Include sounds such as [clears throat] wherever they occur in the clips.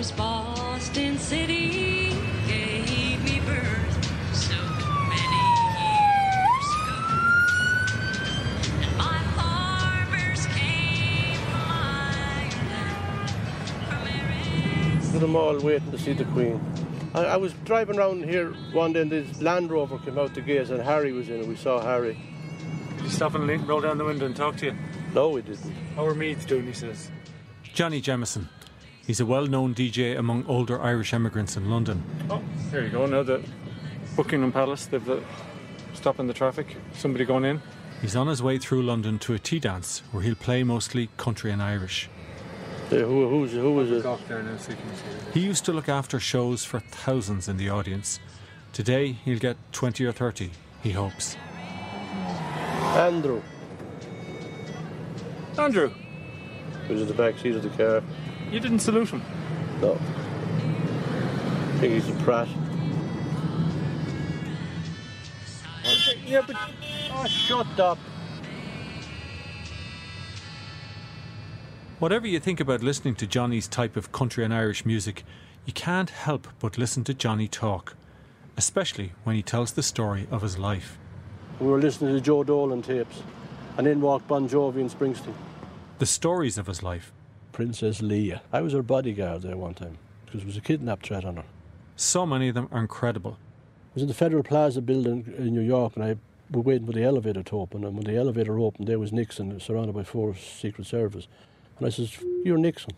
Was Boston City gave me birth so many years ago. And my farmers came from Ireland, from Arizona. to the mall waiting to see the Queen. I, I was driving around here one day and this Land Rover came out the gates and Harry was in it. We saw Harry. Did you stop and le- roll down the window and talk to you? No, he didn't. How are Meath doing, he says. Johnny Jemison. He's a well known DJ among older Irish immigrants in London. Oh, there you go. Now the Buckingham Palace, they've the stopping the traffic. Somebody going in. He's on his way through London to a tea dance where he'll play mostly country and Irish. Uh, who, who's, who was it? He used to look after shows for thousands in the audience. Today he'll get 20 or 30, he hopes. Andrew. Andrew, He was in the back seat of the car. You didn't salute him. No. I think he's a prat. Yeah, but. Oh, shut up. Whatever you think about listening to Johnny's type of country and Irish music, you can't help but listen to Johnny talk, especially when he tells the story of his life. We were listening to Joe Dolan tapes. And in walked Bon Jovi and Springsteen. The stories of his life. Princess Leia. I was her bodyguard there one time because there was a kidnap threat on her. So many of them are incredible. I was in the Federal Plaza building in New York and I was waiting for the elevator to open. And when the elevator opened, there was Nixon surrounded by four Secret Service. And I says, You're Nixon.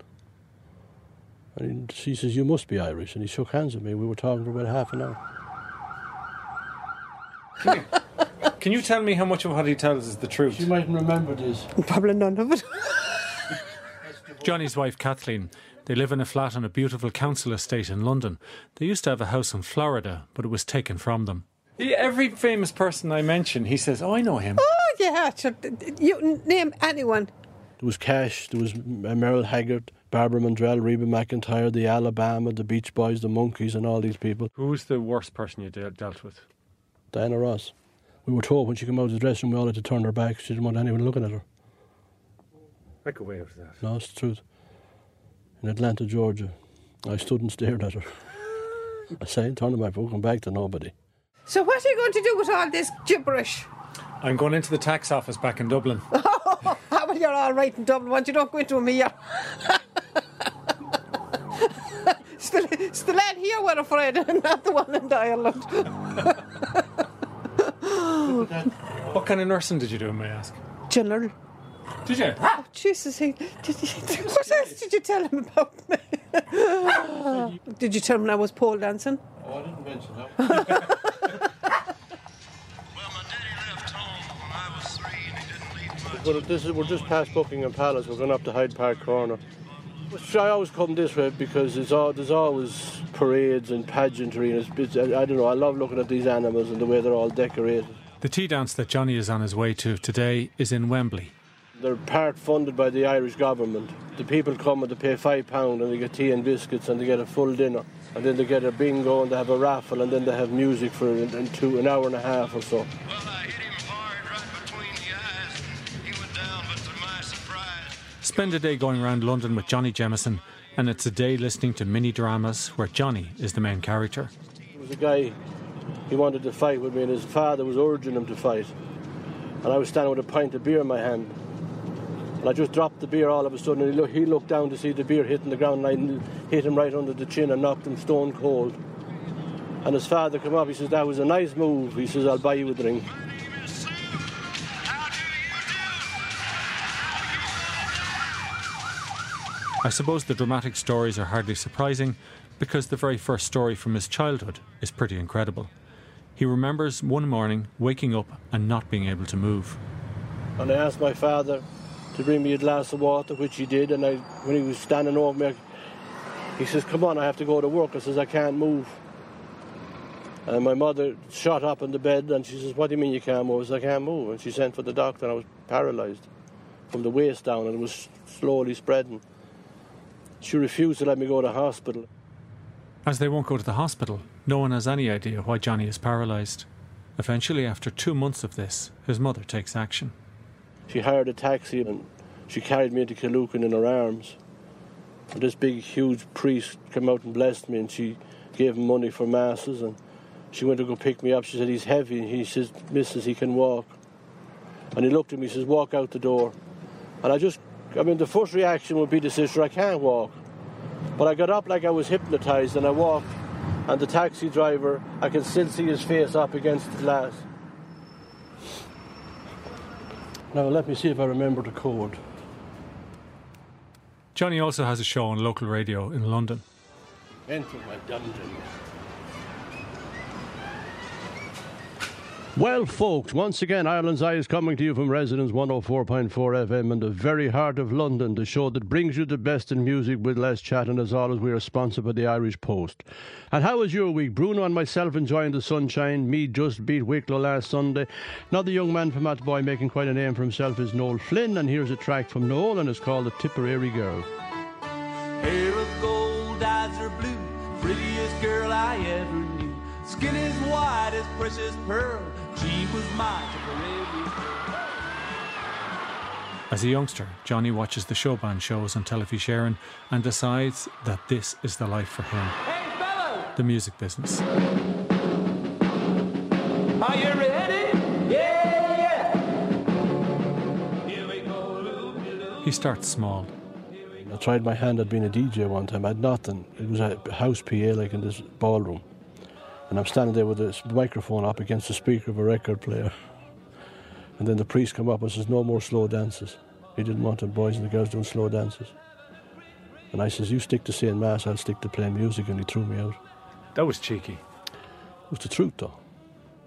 And she says, You must be Irish. And he shook hands with me. We were talking for about half an hour. [laughs] Can you tell me how much of what he tells is the truth? You mightn't remember this. Probably none of it. [laughs] Johnny's wife Kathleen. They live in a flat on a beautiful council estate in London. They used to have a house in Florida, but it was taken from them. Every famous person I mention, he says, "Oh, I know him." Oh, yeah. Sure. You name anyone. There was Cash, there was Merle Haggard, Barbara Mandrell, Reba McEntire, the Alabama, the Beach Boys, the Monkees, and all these people. Who's the worst person you de- dealt with? Diana Ross. We were told when she came out of the dressing room we all had to turn her back. She didn't want anyone looking at her. I could wait after that. No, it's the truth. In Atlanta, Georgia, I stood and stared at her. I said, turning my fucking back to nobody. So, what are you going to do with all this gibberish? I'm going into the tax office back in Dublin. Ah, [laughs] well, you're all right in Dublin. Once you don't go into a mere. [laughs] still, still lad here we're afraid, [laughs] not the one in Ireland. what kind of nursing did you do, may I ask? General. Did you? Oh, Jesus, he, did you, what else did you tell him about me? [laughs] did you tell him I was pole dancing? Oh, I didn't mention that. [laughs] Well, my daddy left home when I was three and he didn't leave much. But this is, we're just past Buckingham Palace. We're going up to Hyde Park Corner. I always come this way because it's all, there's always parades and pageantry, and it's, it's, I, I don't know. I love looking at these animals and the way they're all decorated. The tea dance that Johnny is on his way to today is in Wembley. They're part funded by the Irish government. The people come and they pay five pound and they get tea and biscuits and they get a full dinner. And then they get a bingo and they have a raffle and then they have music for an, an two, an hour and a half or so. Well, I hit him hard right between the eyes. He went down, but to my surprise, Spend a day going around London with Johnny Jemison, and it's a day listening to mini dramas where Johnny is the main character. There was a guy, he wanted to fight with me and his father was urging him to fight. And I was standing with a pint of beer in my hand. And I just dropped the beer all of a sudden and he, look, he looked down to see the beer hitting the ground and I hit him right under the chin and knocked him stone cold. And his father came up, he says, that was a nice move. He says, I'll buy you a drink. Miss Sue, how do you do? I suppose the dramatic stories are hardly surprising, because the very first story from his childhood is pretty incredible. He remembers one morning waking up and not being able to move. And I asked my father to bring me a glass of water, which he did. And I, when he was standing over me, he says, "Come on, I have to go to work." I says, "I can't move." And my mother shot up in the bed and she says, What do you mean you can't move? I I can't move. And she sent for the doctor and I was paralysed from the waist down and it was slowly spreading. She refused to let me go to hospital. As they won't go to the hospital, no one has any idea why Johnny is paralysed. Eventually, after two months of this, his mother takes action. She hired a taxi and she carried me into Killucan in her arms. And this big, huge priest came out and blessed me and she gave him money for masses and she went to go pick me up. She said, He's heavy. And he says, Missus, he can walk. And he looked at me, he says, Walk out the door. And I just, I mean, the first reaction would be to sister, I can't walk. But I got up like I was hypnotized and I walked. And the taxi driver, I can still see his face up against the glass. Now, let me see if I remember the code. Johnny also has a show on local radio in London. Enter my dungeon. Well, folks, once again, Ireland's Eye is coming to you from Resonance 104.4 FM in the very heart of London, the show that brings you the best in music with less chat. And as always, we are sponsored by the Irish Post. And how was your week? Bruno and myself enjoying the sunshine. Meath just beat Wicklow last Sunday. Another young man from Athboy making quite a name for himself is Noel Flynn. And here's a track from Noel, and it's called The Tipperary Girl. Hair of gold, eyes are blue, prettiest girl I ever knew. Skin is white as precious pearl. She was my As a youngster, Johnny watches the showband shows on Telefís Éireann and decides that this is the life for him Hey, fellas, the music business. are you ready? Yeah, yeah. Here we go, loop-de-loop. He starts small. I tried my hand at being a DJ one time. I had nothing. It was a house PA like in this ballroom. And I'm standing there with this microphone up against the speaker of a record player. And then the priest come up and says, no more slow dances. He didn't want the boys and the girls doing slow dances. And I says, you stick to saying mass, I'll stick to playing music. And he threw me out. That was cheeky. It was the truth though.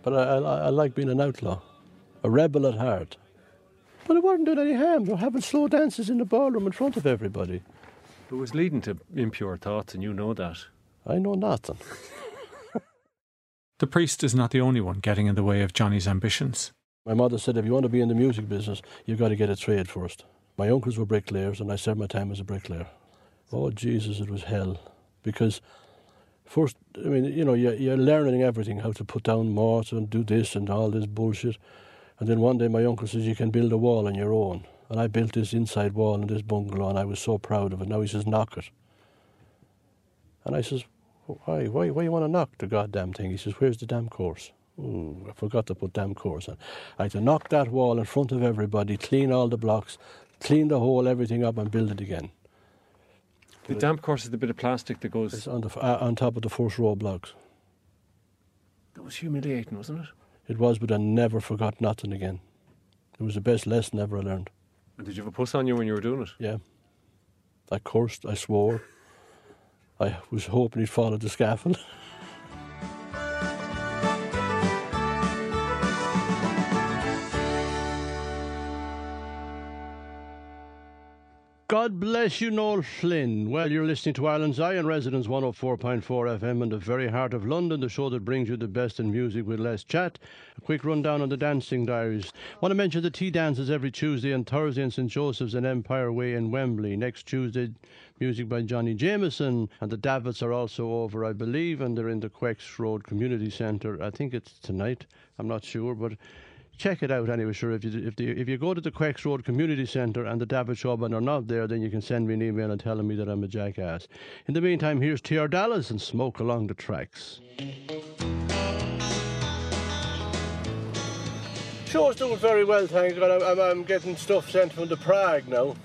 But I, I, I like being an outlaw, a rebel at heart. But it wasn't doing any harm. They're having slow dances in the ballroom in front of everybody. It was leading to impure thoughts, and you know that. I know nothing. The priest is not the only one getting in the way of Johnny's ambitions. My mother said, if you want to be in the music business, you've got to get a trade first. My uncles were bricklayers, and I served my time as a bricklayer. Oh, Jesus, it was hell. Because first, I mean, you know, you're, you're learning everything, how to put down mortar and do this and all this bullshit. And then one day my uncle says, you can build a wall on your own. And I built this inside wall in this bungalow, and I was so proud of it. Now he says, knock it. And I says, why, why, why you want to knock the goddamn thing? He says, where's the damn course? Ooh, I forgot to put damn course on. I had to knock that wall in front of everybody, clean all the blocks, clean the whole everything up, and build it again. The damp course is the bit of plastic that It's goes. on, the, uh, on top of the first row of blocks. That was humiliating, wasn't it? It was, but I never forgot nothing again. It was the best lesson ever I learned. And did you have a puss on you when you were doing it? Yeah. I cursed, I swore. I was hoping he'd follow the scaffold. [laughs] God bless you, Noel Flynn. Well, you're listening to Ireland's Eye on Resonance 104.4 FM in the very heart of London, the show that brings you the best in music with less chat. A quick rundown on the dancing diaries. want to mention the tea dances every Tuesday and Thursday in St. Joseph's and Empire Way in Wembley. Next Tuesday, music by Johnny Jameson. And the Davits are also over, I believe, and they're in the Quex Road Community Centre. I think it's tonight. I'm not sure, but check it out anyway. Sure, if you if, the, if you go to the Quex Road Community Centre and the David Shop are not there, then you can send me an email and telling me that I'm a jackass. In the meantime, here's T.R. Dallas and Smoke Along the Tracks. Show's doing very well, thanks, God. I'm, I'm, I'm getting stuff sent from the Prague now.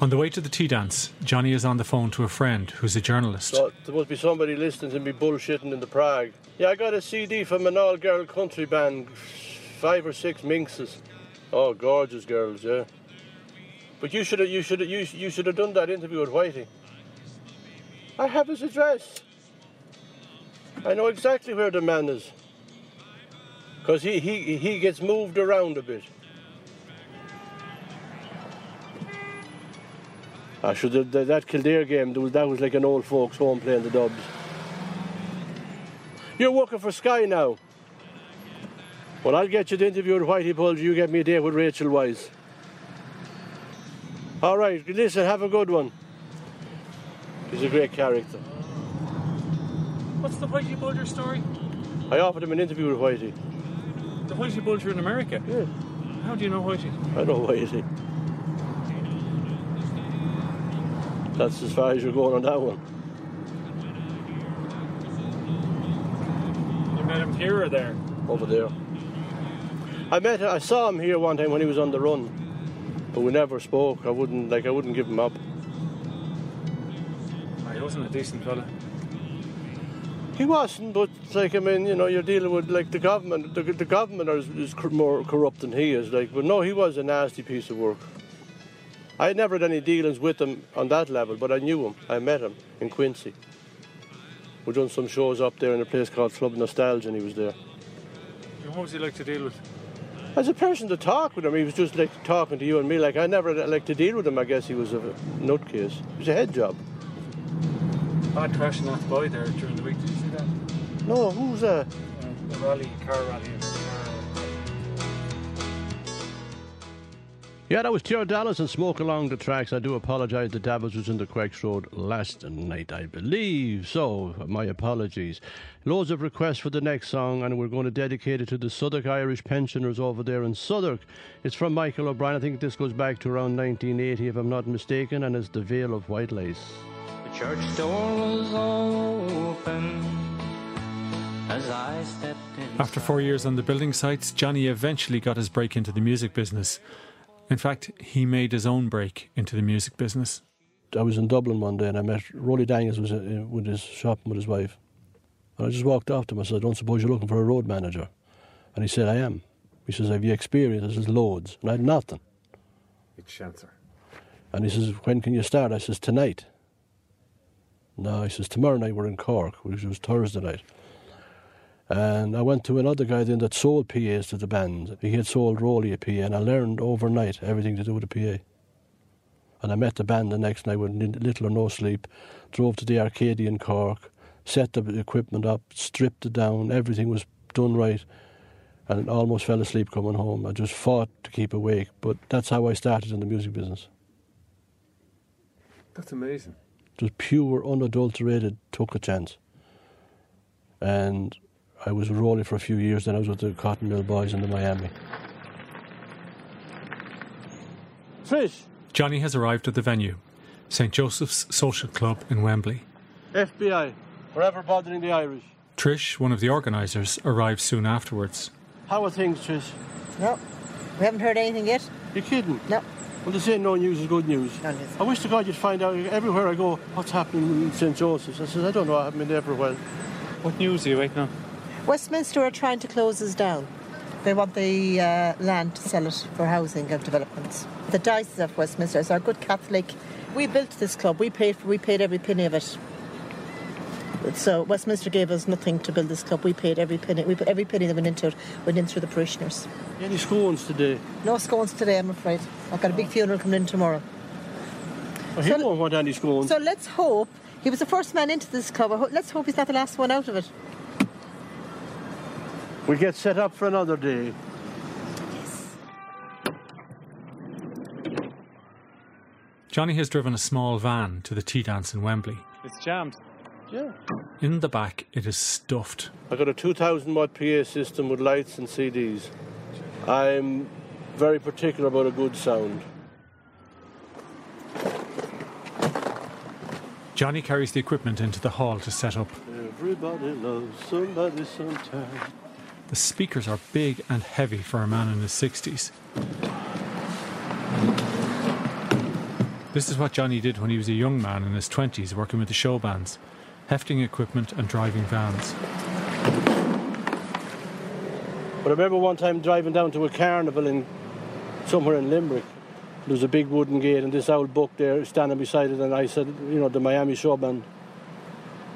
On the way to the tea dance, Johnny is on the phone to a friend who's a journalist. So there must be somebody listening to me bullshitting in the Prague. Yeah, I got a CD from an all-girl country band, five or six minxes. Oh, gorgeous girls, yeah. But you should have, you should have, you, you should have done that interview with Whitey. I have his address. I know exactly where the man is. Because he, he, he gets moved around a bit. I should have, that, Kildare game, that was like an old folks home playing the Dubs. You're working for Sky now. Well, I'll get you the interview with Whitey Bulger. You get me a date with Rachel Wyse. All right, listen, have a good one. He's a great character. What's the Whitey Bulger story? I offered him an interview with Whitey. The Whitey Bulger in America? Yeah. How do you know Whitey? I know Whitey. That's as far as you're going on that one. You met him here or there? over there. I met, I saw him here one time when he was on the run, but we never spoke. I wouldn't, like, I wouldn't give him up. He wasn't a decent fella. He wasn't, but like, I mean, you know, you're dealing with like the government. The, the government is, is cor- more corrupt than he is. Like, but no, he was a nasty piece of work. I had never had any dealings with him on that level, but I knew him. I met him in Quincy. We'd done some shows up there in a place called Club Nostalgia, and he was there. And what was he like to deal with? As a person to talk with him, he was just like talking to you and me. Like I never like to deal with him. I guess he was a nutcase. It was a head job. Bad crashing that boy there during the week. Did you see that? No, who's that? Uh, the rally, car rally. Yeah, that was T.R. Dallas and Smoke Along the Tracks. I do apologise. The Davos was in the Quex Road last night, I believe. So, my apologies. Loads of requests for the next song, and we're going to dedicate it to the Southwark Irish pensioners over there in Southwark. It's from Michael O'Brien. I think this goes back to around 1980, if I'm not mistaken, and it's The Veil of White Lace. The church door was open as I stepped. After four years on the building sites, Johnny eventually got his break into the music business. In fact, he made his own break into the music business. I was in Dublin one day and I met Roly Daniels was uh, with his shopping with his wife. And I just walked up to him. I said, I don't suppose you're looking for a road manager. And he said, I am. He says, Have you experience? I says, Loads. And I had nothing. It's Shancer. And he says, When can you start? I says, Tonight. No, he says, Tomorrow night we're in Cork, which was Thursday night. And I went to another guy then that sold PAs to the band. He had sold Roly a PA, and I learned overnight everything to do with a PA. And I met the band the next night with little or no sleep, drove to the Arcadian Cork, set the equipment up, stripped it down, everything was done right, and almost fell asleep coming home. I just fought to keep awake, but that's how I started in the music business. That's amazing. Just pure, unadulterated, took a chance. And I was with Roly for a few years, then I was with the Cotton Mill Boys in the Miami. Fish! Johnny has arrived at the venue, St. Joseph's Social Club in Wembley. FBI, forever bothering the Irish. Trish, one of the organisers, arrives soon afterwards. How are things, Trish? No, we haven't heard anything yet. You're kidding? No. Well, they say no news is good news. No news. I wish to God you'd find out everywhere I go what's happening in St. Joseph's. I said, I don't know, I haven't been there for a while. What news are you waiting on? Westminster are trying to close us down. They want the uh, land to sell it for housing and developments. The Diocese of Westminster is our good Catholic. We built this club. We paid for, we paid every penny of it. So Westminster gave us nothing to build this club. We paid every penny. We put every penny that went into it went in through the parishioners. Any scones today? No scones today, I'm afraid. I've got a big funeral coming in tomorrow. Well, he won't want any scones. So let's hope he was the first man into this club. Let's hope he's not the last one out of it. We get set up for another day. Johnny has driven a small van to the tea dance in Wembley. It's jammed. Yeah. In the back, it is stuffed. I got a 2000 watt PA system with lights and CDs. I'm very particular about a good sound. Johnny carries the equipment into the hall to set up. Everybody loves somebody sometime. The speakers are big and heavy for a man in his 60s. This is what Johnny did when he was a young man in his 20s working with the show bands, hefting equipment and driving vans. But I remember one time driving down to a carnival in somewhere in Limerick. There was a big wooden gate and this old buck there standing beside it and I said, you know, the Miami show band.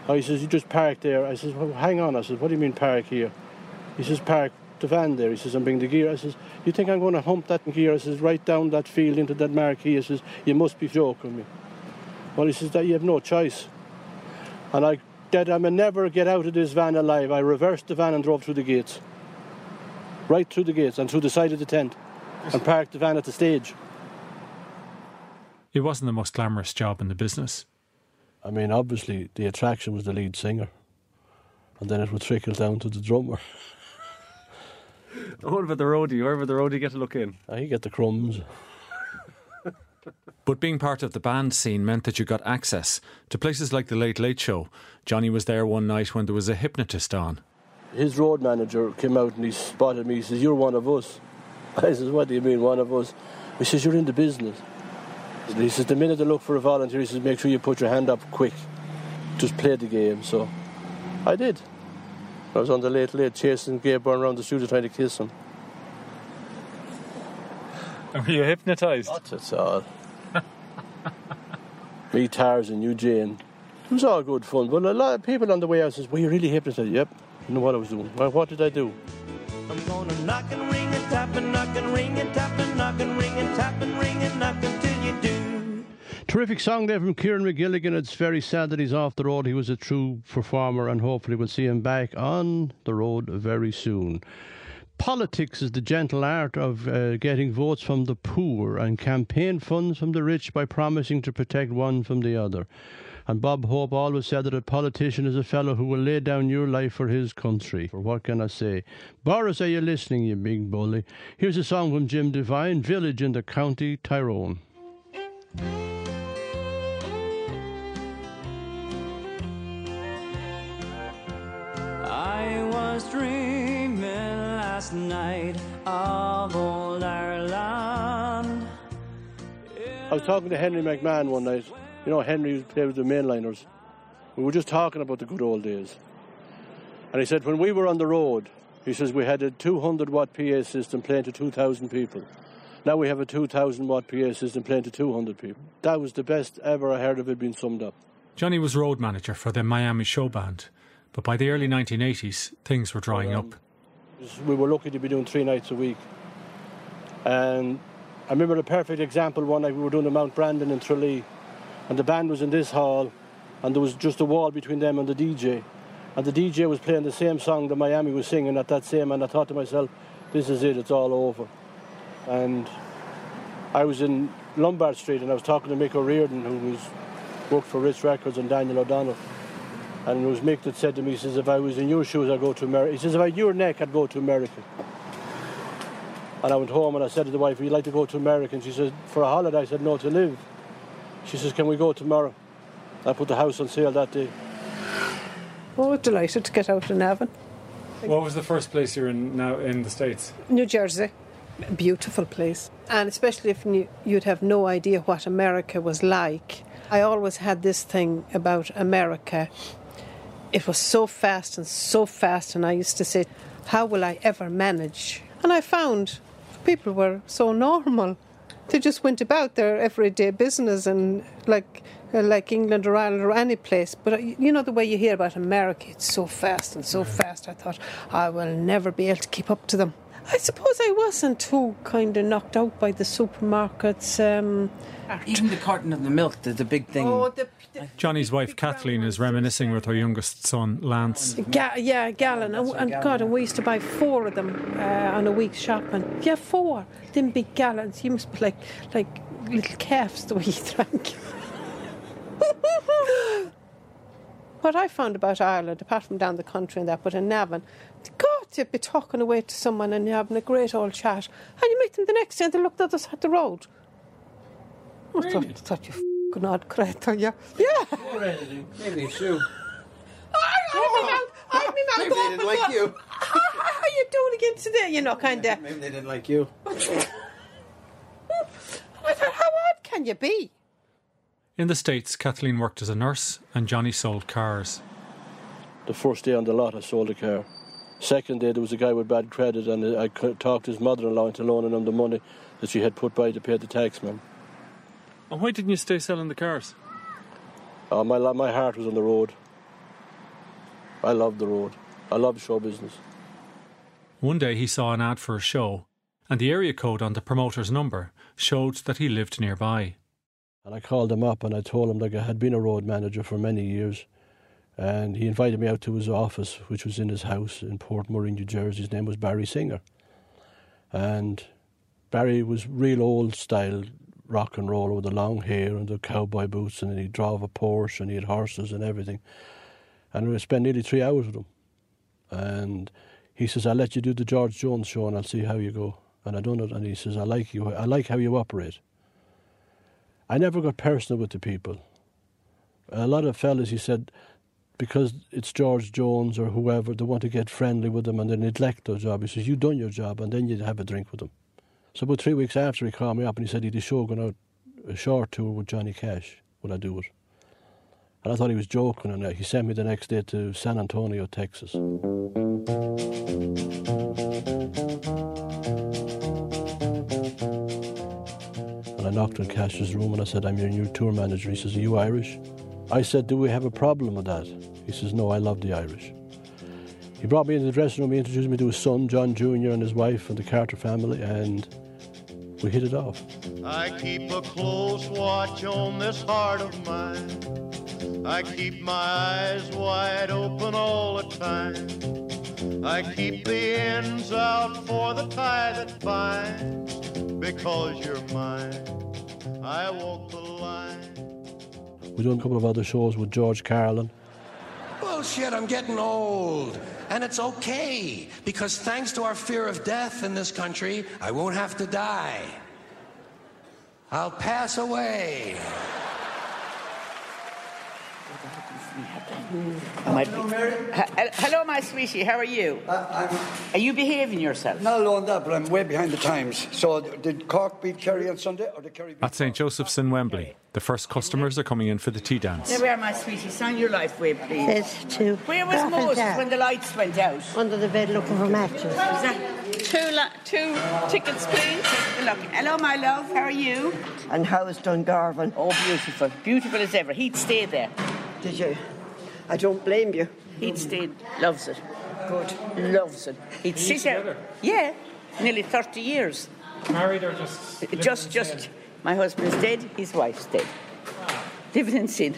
He says, you just park there. I says, well, hang on. I says, what do you mean park here? He says, park the van there. He says, I'm bringing the gear. I says, you think I'm going to hump that gear? I says, right down that field into that marquee. He says, you must be joking me. Well, he says, that you have no choice. And I said, I may never get out of this van alive. I reversed the van and drove through the gates. Right through the gates and through the side of the tent. And parked the van at the stage. It wasn't the most glamorous job in the business. I mean, obviously, the attraction was the lead singer. And then it would trickle down to the drummer. [laughs] What about the roadie? Wherever the roadie get to look in. Uh, he get the crumbs. But being part of the band scene meant that you got access to places like the Late Late Show. Johnny was there one night when there was a hypnotist on. His road manager came out and he spotted me. He says, You're one of us. [laughs] I says, What do you mean, one of us? He says, You're in the business. He says, The minute they look for a volunteer, he says, Make sure you put your hand up quick. Just play the game. So I did. I was on the late, late chasing Gay Byrne around the studio trying to kiss him. Were you hypnotised? That's all. Me, Tarzan, you, Jane. It was all good fun, but a lot of people on the way out says, "Were you really hypnotized?" Yep. I know what I was doing. Well, what did I do? I'm gonna knock and ring and tap and knock and ring and tap and knock and ring and tap and ring and knock until you do. Terrific song there from Kieran McGilligan. It's very sad that he's off the road. He was a true performer, and hopefully we'll see him back on the road very soon. Politics is the gentle art of uh, getting votes from the poor and campaign funds from the rich by promising to protect one from the other. And Bob Hope always said that a politician is a fellow who will lay down your life for his country. For what can I say? Boris, are you listening, you big bully? Here's a song from Jim Devine, Village in the County Tyrone. Last night of old Ireland. I was talking to Henry McMahon one night. You know, Henry was played with the mainliners. We were just talking about the good old days. And he said, when we were on the road, he says, we had a 200 watt PA system playing to 2,000 people. Now we have a 2,000 watt PA system playing to 200 people. That was the best ever I heard of it being summed up. Johnny was road manager for the Miami Show Band, but by the early 1980s, things were drying um, up. We were lucky to be doing three nights a week. And I remember a perfect example one night we were doing the Mount Brandon in Tralee, and the band was in this hall, and there was just a wall between them and the DJ. And the DJ was playing the same song that Miami was singing at that same, and I thought to myself, this is it, it's all over. And I was in Lombard Street and I was talking to Mick O'Riordan, who was worked for Ritz Records and Daniel O'Donnell. And it was Mick that said to me, he says, if I was in your shoes, I'd go to America. He says, if I had your neck, I'd go to America. And I went home and I said to the wife, would you like to go to America? And she said, for a holiday? I said, no, to live. She says, can we go tomorrow? I put the house on sale that day. Oh, delighted to get out in Navan. What was the first place you were in now in the States? New Jersey. A beautiful place. And especially if you'd have no idea what America was like. I always had this thing about America. It was so fast and so fast, and I used to say, How will I ever manage? And I found people were so normal. They just went about their everyday business and like uh, like England or Ireland or any place. But uh, you know the way you hear about America, it's so fast and so fast. I thought I will never be able to keep up to them. I suppose I wasn't too kind of knocked out by the supermarkets. Um, Even the carton of the milk, the, the big thing. Oh, the, the Johnny's wife Kathleen is reminiscing with her youngest son Lance. Ga- yeah, a gallon. And, and God, and we used to buy four of them uh, on a week's shopping. Yeah, four. Them big gallons. You must be like like little calves the way you drank. [laughs] what I found about Ireland, apart from down the country and that, but in Navan, God, you'd be talking away to someone and you're having a great old chat, and you meet them the next day and they looked at us at the road. I thought, thought you f***ing odd creator, yeah. Yeah. Maybe a shoe. I had me mouth Maybe they open, didn't like you. How, are you doing again today? You know, kind of. Maybe they didn't like you. I thought, how odd can you be? In the States, Kathleen worked as a nurse and Johnny sold cars. The first day on the lot, I sold a car. Second day, there was a guy with bad credit, and I talked his mother-in-law into loaning him the money that she had put by to pay the taxman. And why didn't you stay selling the cars? Uh, my my heart was on the road. I love the road. I love show business. One day he saw an ad for a show, and the area code on the promoter's number showed that he lived nearby. And I called him up and I told him that I had been a road manager for many years. And he invited me out to his office, which was in his house in Port Murray, New Jersey. His name was Barry Singer. And Barry was real old style rock and roll with the long hair and the cowboy boots, and he drove a Porsche and he had horses and everything. And we spent nearly three hours with him. And he says, I'll let you do the George Jones show and I'll see how you go. And I done it, and he says, I like you. I like how you operate. I never got personal with the people. A lot of fellas, he said, because it's George Jones or whoever, they want to get friendly with them and they neglect their job. He says, You've done your job, and then you have a drink with them. So, about three weeks after, he called me up and he said he'd a show going out, a short tour with Johnny Cash. Would I do it? And I thought he was joking, and uh, he sent me the next day to San Antonio, Texas. And I knocked on Cash's room and I said, I'm your new tour manager. He says, Are you Irish? I said, Do we have a problem with that? He says, No, I love the Irish. He brought me into the dressing room, he introduced me to his son, John Jr., and his wife, and the Carter family, and we hit it off. I keep a close watch on this heart of mine. I keep my eyes wide open all the time. I keep the ends out for the tie that binds. Because you're mine, I walk the line. We done a couple of other shows with George Carlin. Bullshit, I'm getting old. And it's okay, because thanks to our fear of death in this country, I won't have to die. I'll pass away. Mm-hmm. My- H- Hello, my sweetie. How are you? Are you behaving yourself? Not alone that, but I'm way behind the times. So, did Cork beat Kerry on Sunday, or did Kerry beat At St Joseph's in Wembley, the first customers are coming in for the tea dance. There we are, my sweetie. Sign your life away, please. There's two. Where was Half Moses half. when the lights went out? Under the bed looking for matches. Was that two, la- two tickets, please? Look, hello, my love. How are you? And how's Dungarvan? Oh, beautiful. Beautiful as ever. He'd stay there. Did you? I don't blame you. He'd stay. Loves it. Good. Loves it. He'd sit out. Yeah. Nearly 30 years. Married or just? Just, just. My husband's dead. His wife's dead. Living in sin.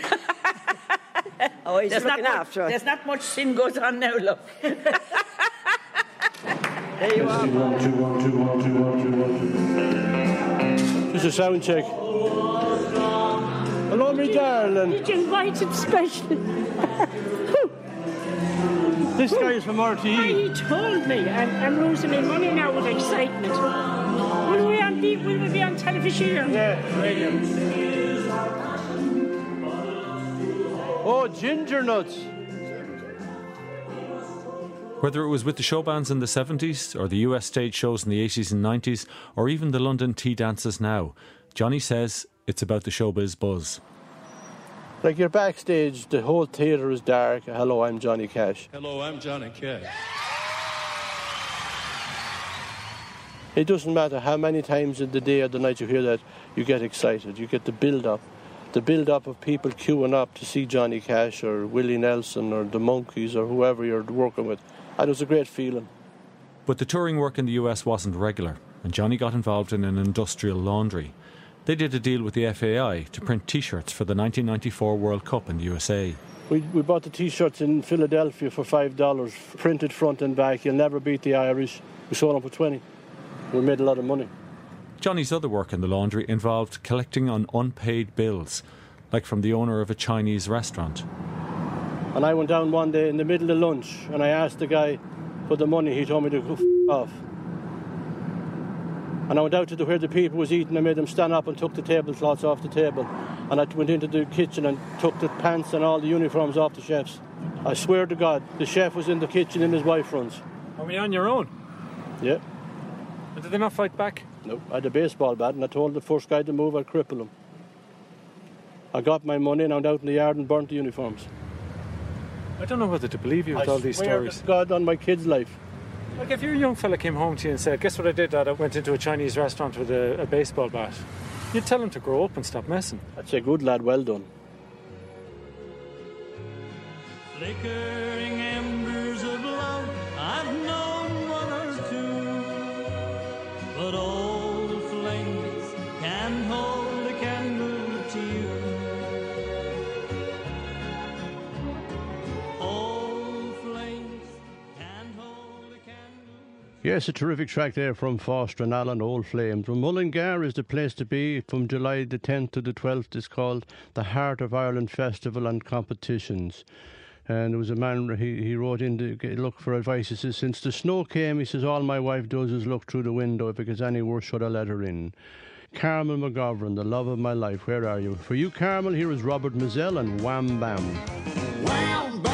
Oh, he's There's not, looking much, after us. there's not much sin goes on now, love. There you are. One, two, one, two, one, two, one, two, one, two. Just a sound check. Hello, me darling. Did you invite him specially? [laughs] This guy is from Why, RTE. he told me. I'm, I'm losing my money now with excitement. Will we, on will we be on television? Yeah, radio. Oh, ginger nuts. Whether it was with the show bands in the 70s, or the US stage shows in the 80s and 90s, or even the London tea dances now, Johnny says it's about the showbiz buzz. Like you're backstage, the whole theatre is dark. Hello, I'm Johnny Cash. Hello, I'm Johnny Cash. It doesn't matter how many times in the day or the night you hear that, you get excited. You get the build up. The build up of people queuing up to see Johnny Cash or Willie Nelson or the Monkees or whoever you're working with. And it was a great feeling. But the touring work in the US wasn't regular, and Johnny got involved in an industrial laundry. They did a deal with the FAI to print t shirts for the 1994 World Cup in the USA. We, we bought the T-shirts in Philadelphia for five dollars, printed front and back. You'll never beat the Irish. We sold them for twenty. We made a lot of money. Johnny's other work in the laundry involved collecting on unpaid bills, like from the owner of a Chinese restaurant. And I went down one day in the middle of lunch, and I asked the guy for the money. He told me to go f- off. And I went out to the, where the people was eating. I made them stand up and took the tablecloths off the table. And I went into the kitchen and took the pants and all the uniforms off the chefs. I swear to God, the chef was in the kitchen in his wife runs. Are we on your own? Yeah. And did they not fight back? No, I had a baseball bat, and I told the first guy to move, I'd cripple him. I got my money and I went out in the yard and burnt the uniforms. I don't know whether to believe you with I all these stories. to God on my kid's life. Like if your young fella came home to you and said, "Guess what I did? Dad? I went into a Chinese restaurant with a, a baseball bat." You'd tell him to grow up and stop messing. That's a good lad, well done. Flickering Yes, a terrific track there from Foster and Allen Old Flames. Well, Mullingar is the place to be from July the 10th to the 12th. It's called the Heart of Ireland Festival and Competitions. And there was a man, he, he wrote in to get, look for advice. He says, Since the snow came, he says, all my wife does is look through the window. If it gets any worse, should I let her in? Carmel McGovern, the love of my life, where are you? For you, Carmel, here is Robert Mizzell and Wham Bam. Wham, bam,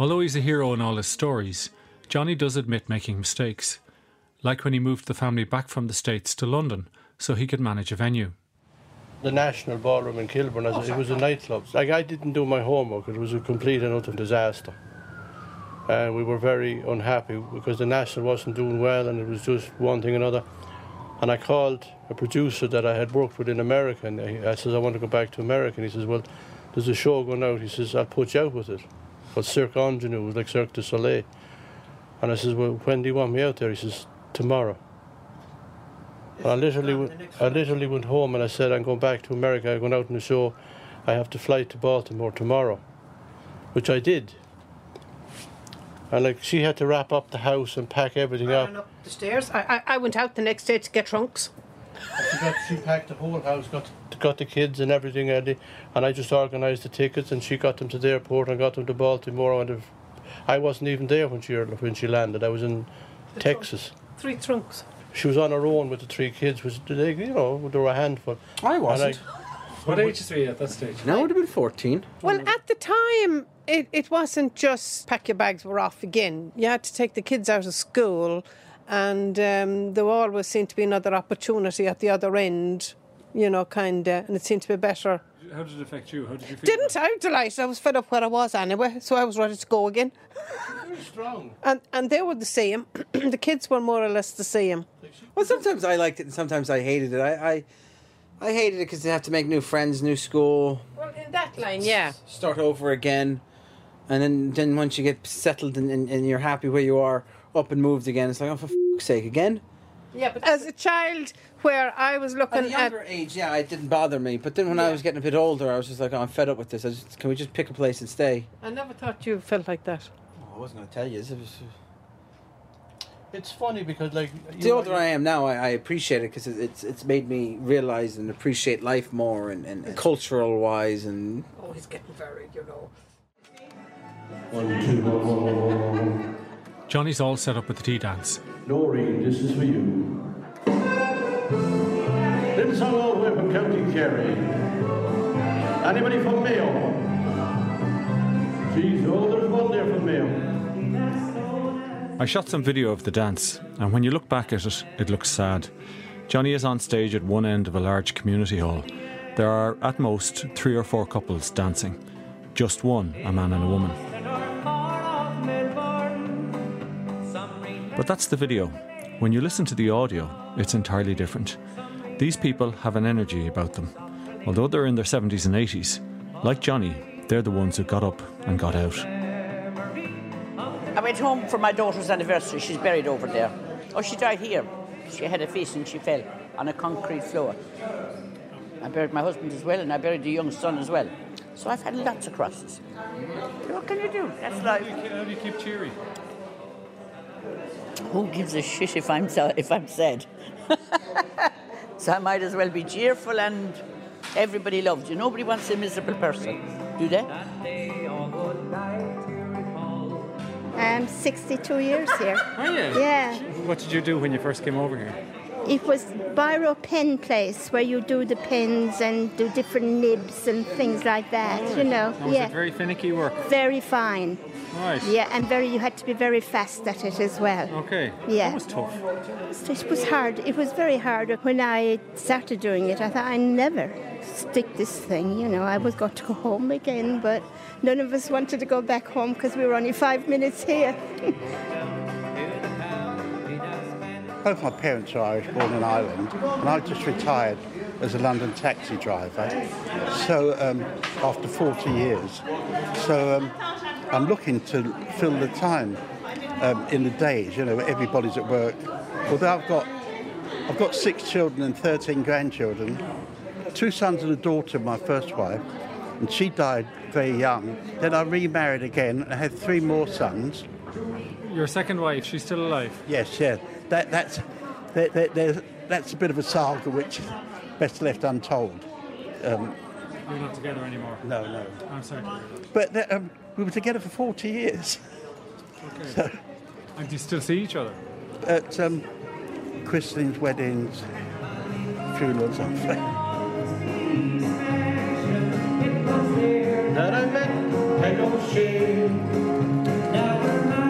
Although he's a hero in all his stories, Johnny does admit making mistakes, like when he moved the family back from the States to London so he could manage a venue. The National Ballroom in Kilburn, as it was a nightclub. Like, I didn't do my homework, it was a complete and utter disaster. And we were very unhappy because the National wasn't doing well and it was just one thing another. And I called a producer that I had worked with in America and I says, I want to go back to America. And he says, Well, there's a show going out. He says, I'll put you out with it. Called Cirque Ingenieux, it was like Cirque du Soleil. And I says, Well, when do you want me out there? He says, Tomorrow. And I literally, went, I literally went home and I said, I'm going back to America. I'm going out on the show. I have to fly to Baltimore tomorrow, which I did. And like she had to wrap up the house and pack everything up. Ran up the stairs. I, I, I went out the next day to get trunks. She, got, she packed the whole house, got got the kids and everything ready, and I just organised the tickets, and she got them to the airport and got them to Baltimore. And if- I wasn't even there when she when she landed. I was in Texas. Three trunks. She was on her own with the three kids, which they, you know, they were a handful. I wasn't. What age is he at that stage? Now I would have been 14. Well, at the time, it, it wasn't just pack your bags, we're off again. You had to take the kids out of school, and um, there always seemed to be another opportunity at the other end, you know, kind of, and it seemed to be better. How did it affect you? How did you feel? Didn't I? was delighted. I was fed up where I was anyway, so I was ready to go again. [laughs] Very strong. And and they were the same. [clears throat] the kids were more or less the same. Well, sometimes I liked it and sometimes I hated it. I, I, I hated it because they have to make new friends, new school, Well, in that line, yeah. start over again. And then, then once you get settled and, and, and you're happy where you are, up and moved again, it's like, oh, for fuck's sake, again? Yeah, but as a child, where I was looking At looking a at younger age, yeah, it didn't bother me. But then when I was getting a bit older, I was just like, oh, I'm fed up with this. I just, can we just pick a place and stay? I never thought you felt like that. Oh, I wasn't going to tell you. It was, uh, It's funny because like you the know, older I am now, I, I appreciate it because it's it's made me realize and appreciate life more and, and, cultural wise and Oh, he's getting very, you know. One, two, one, one, one, one, one. Johnny's all set up with the tea dance. Noreen, this is for you. Little song all the way from County Kerry. Anybody from Mayo? Geez, oh, there's one there from Mayo. I shot some video of the dance, and when you look back at it, it looks sad. Johnny is on stage at one end of a large community hall. There are, at most, three or four couples dancing. Just one, a man and a woman. But that's the video. When you listen to the audio, it's entirely different. These people have an energy about them. Although they're in their 70s and 80s, like Johnny, they're the ones who got up and got out. I went home for my daughter's anniversary. She's buried over there. Oh, she died here. She had a face and she fell on a concrete floor. I buried my husband as well, and I buried the young son as well. So I've had lots of crosses. What can you do? That's life. How do you keep cheery? Who gives a shit if I'm so, if I'm sad? [laughs] so I might as well be cheerful and everybody loves you. Nobody wants a miserable person, do they? I'm 62 years here. Are you? Yeah. What did you do when you first came over here? It was Biro Pen Place where you do the pens and do different nibs and things like that, you know. Oh, was yeah. it very finicky work? Very fine. Right. Yeah, and very you had to be very fast at it as well. Okay. Yeah. That was tough. It was hard. It was very hard. When I started doing it, I thought I never stick this thing. You know, I was going to go home again, but none of us wanted to go back home because we were only five minutes here. [laughs] Both my parents are Irish, born in Ireland, and I just retired as a London taxi driver. So um, after 40 years, so um, I'm looking to fill the time um, in the days. You know, everybody's at work. Although I've got I've got six children and 13 grandchildren. two sons and a daughter, my first wife, and she died very young. Then I remarried again and had three more sons. Your second wife, she's still alive? Yes, yeah. That, that's, that, that, there's- that's a bit of a saga which is best left untold. Um, You're not together anymore? No, no. I'm sorry. but that, um, we were together for 40 years. Okay. So, And do you still see each other? at um, christenings, weddings, funerals, and That I met, had no shame.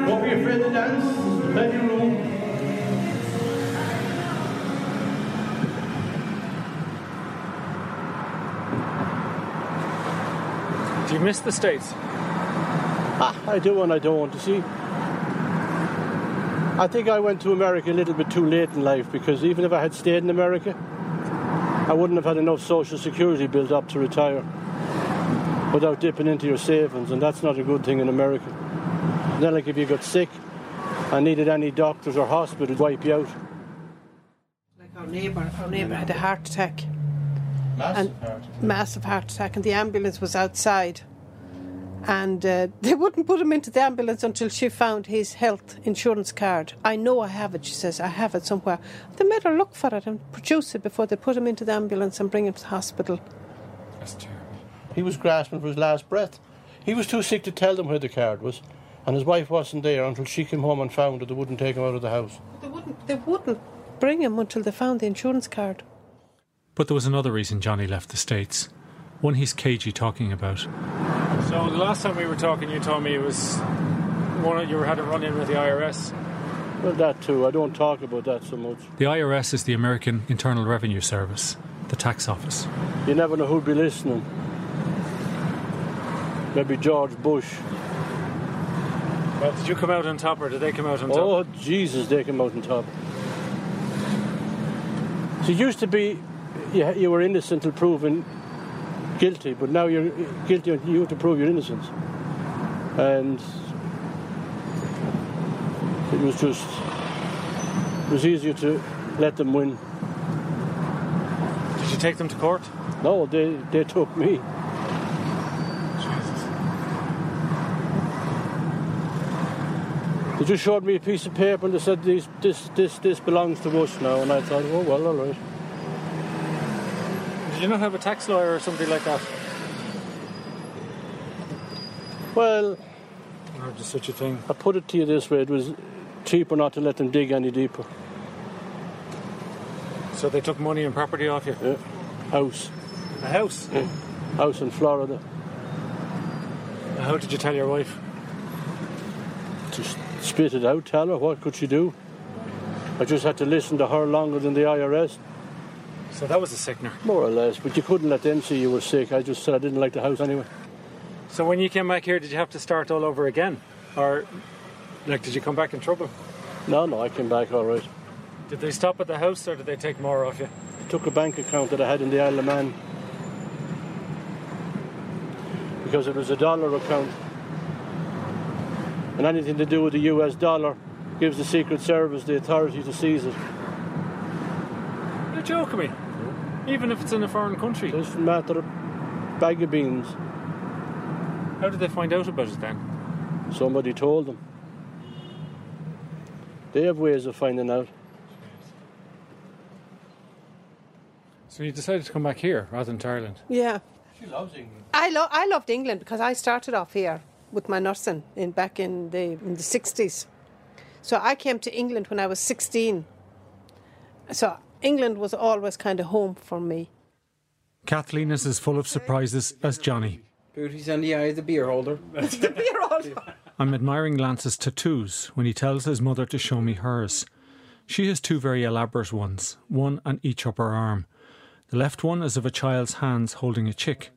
Don't be afraid to dance, there's plenty of room. Do you miss the States? Ah, I do and I don't want to see. I think I went to America a little bit too late in life because even if I had stayed in America, I wouldn't have had enough social security built up to retire without dipping into your savings, and that's not a good thing in America. And then, like if you got sick and needed any doctors or hospitals, wipe you out. Like our neighbour, our neighbour had a heart attack. Massive and heart attack. Massive heart attack, and the ambulance was outside. And uh, they wouldn't put him into the ambulance until she found his health insurance card. I know I have it, she says. I have it somewhere. They made her look for it and produce it before they put him into the ambulance and bring him to the hospital. That's terrible. He was grasping for his last breath. He was too sick to tell them where the card was, and his wife wasn't there until she came home and found that they wouldn't take him out of the house. They wouldn't, they wouldn't bring him until they found the insurance card. But there was another reason Johnny left the States. One he's cagey talking about. So the last time we were talking, you told me it was one of, you had a run in with the IRS. Well, that too. I don't talk about that so much. The IRS is the American Internal Revenue Service, the tax office. You never know who'd be listening. Maybe George Bush. Well, did you come out on top, or did they come out on top? Oh, Jesus, they came out on top. So it used to be you, you were innocent until proven guilty, but now you're guilty and you have to prove your innocence. And it was just, it was easier to let them win. Did you take them to court? No, they, they took me. Jesus They just showed me a piece of paper and they said this, this, this, this belongs to us now, and I thought, oh well, all right. Did you not have a tax lawyer or something like that? Well, Or just such a thing? I put it to you this way: it was cheaper not to let them dig any deeper. So they took money and property off you? Yeah. House. A house? Yeah. House in Florida. How did you tell your wife? Just spit it out, tell her what could she do. I just had to listen to her longer than the IRS. So that was a sickener. More or less, but you couldn't let them see you were sick. I just said I didn't like the house anyway. So when you came back here, did you have to start all over again? Or, like, did you come back in trouble? No, no, I came back all right. Did they stop at the house or did they take more off you? Took a bank account that I had in the Isle of Man because it was a dollar account. And anything to do with the US dollar gives the Secret Service the authority to seize it. You're joking me. Even if it's in a foreign country. Just a matter of bag of beans. How did they find out about it then? Somebody told them. They have ways of finding out. So you decided to come back here rather than to Ireland? Yeah. She loves England. I, lo- I loved England because I started off here with my nursing in back in the in the sixties. So I came to England when I was sixteen. So England was always kind of home for me. Kathleen is as full of surprises as Johnny. Booty's on the eye of [laughs] the beer holder. I'm admiring Lance's tattoos when he tells his mother to show me hers. She has two very elaborate ones, one on each upper arm. The left one is of a child's hands holding a chick.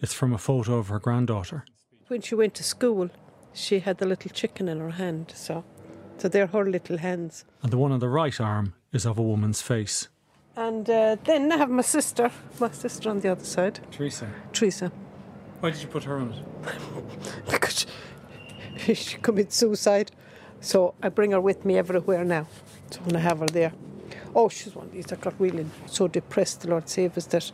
It's from a photo of her granddaughter. When she went to school, she had the little chicken in her hand. So, so they're her little hands. And the one on the right arm is of a woman's face. And uh, then I have my sister, my sister on the other side, Teresa. Teresa. Why did you put her on it? [laughs] because she, she committed suicide. So I bring her with me everywhere now. So when I have her there. Oh, she's one of these that got really so depressed, the Lord save us, that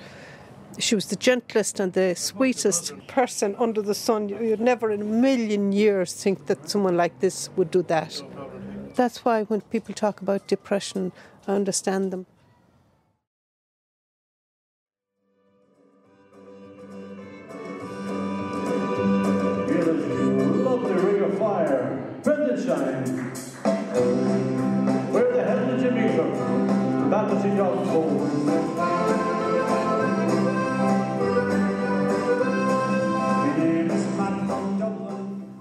She was the gentlest and the sweetest person under the sun. You- You'd never in a million years think that someone like this would do that. That's why when people talk about depression, I understand them. Where the hell did you meet her? Battersea Dog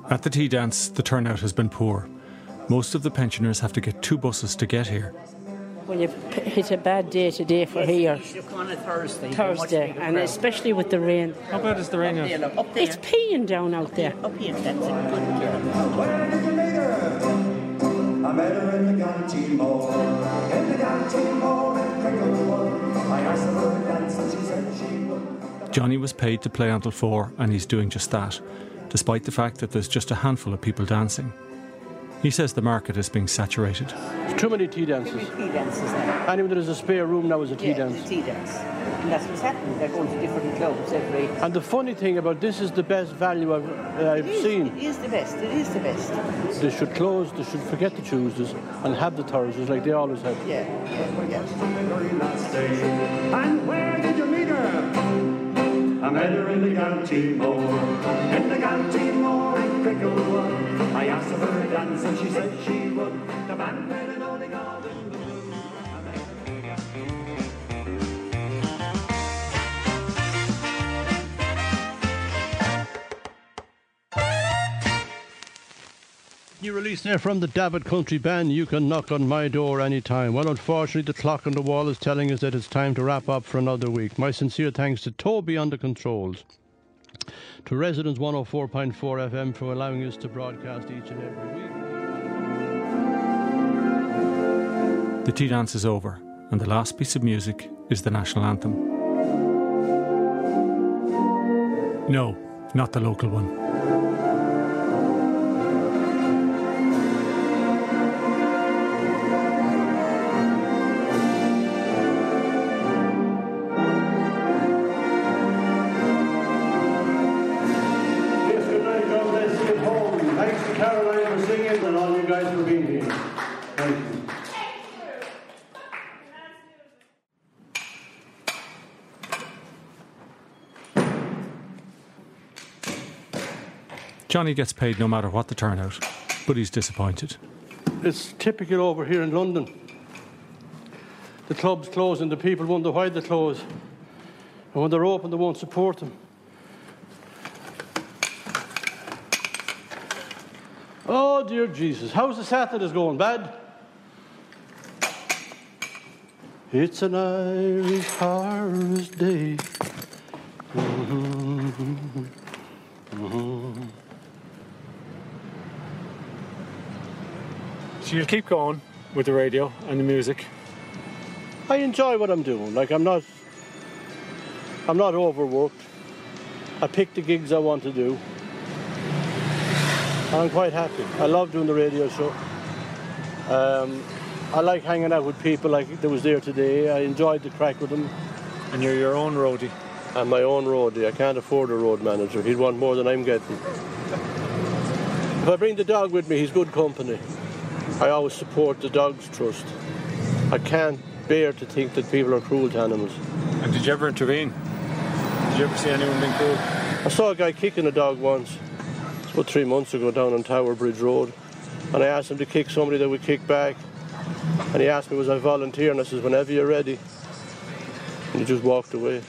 At the tea dance, the turnout has been poor. Most of the pensioners have to get two buses to get here. Well, you p- hit a bad day today for here. on a Thursday. Thursday, and especially with the rain. How bad is the rain Up there, up there. It's peeing down out there. Up here, that's it. Good girl. I met her in the Galtymore, in the Galtymore in Cricklewood. I asked her to dance and she said she would. Johnny was paid to play until four, and he's doing just that, despite the fact that there's just a handful of people dancing. He says the market is being saturated. There's too many tea dances. Tea dances now. And even there's a spare room now is a tea yeah, dance. it's a tea dance. And that's what's happening. They're going to different clubs every. And the funny thing about this is the best value I've, uh, I've It is, seen. It is the best. It is the best. They should close, they should forget the Tuesdays and have the Thursdays like they always have. Yeah, yeah, And where did you meet her? I met her in the Galtymore, in the Galtymore in Cricklewood. I asked her for a dance and she said she would. The an only garden. New release there from the David Country Band. You can knock on my door anytime. Well, unfortunately, the clock on the wall is telling us that it's time to wrap up for another week. My sincere thanks to Toby on the controls, to Resonance 104.4 FM for allowing us to broadcast each and every week. The tea dance is over, and the last piece of music is the national anthem. No, not the local one. Johnny gets paid no matter what the turnout, but he's disappointed. It's typical over here in London. The clubs close and the people wonder why they close. And when they're open, they won't support them. Oh, dear Jesus. How's the Saturdays going? Bad? It's an Irish harvest day. Mhm. Mhm. So you'll keep going with the radio and the music. I enjoy what I'm doing. Like I'm not I'm not overworked. I pick the gigs I want to do. And I'm quite happy. I love doing the radio show. Um, I like hanging out with people like that was there today. I enjoyed the crack with them. And you're your own roadie. I'm my own roadie. I can't afford a road manager. He'd want more than I'm getting. If I bring the dog with me, he's good company. I always support the Dogs Trust. I can't bear to think that people are cruel to animals. And did you ever intervene? Did you ever see anyone being cruel? I saw a guy kicking a dog once, about three months ago down on Tower Bridge Road. And I asked him to kick somebody that would kick back. And he asked me, was I volunteering? And I said, whenever you're ready. And he just walked away.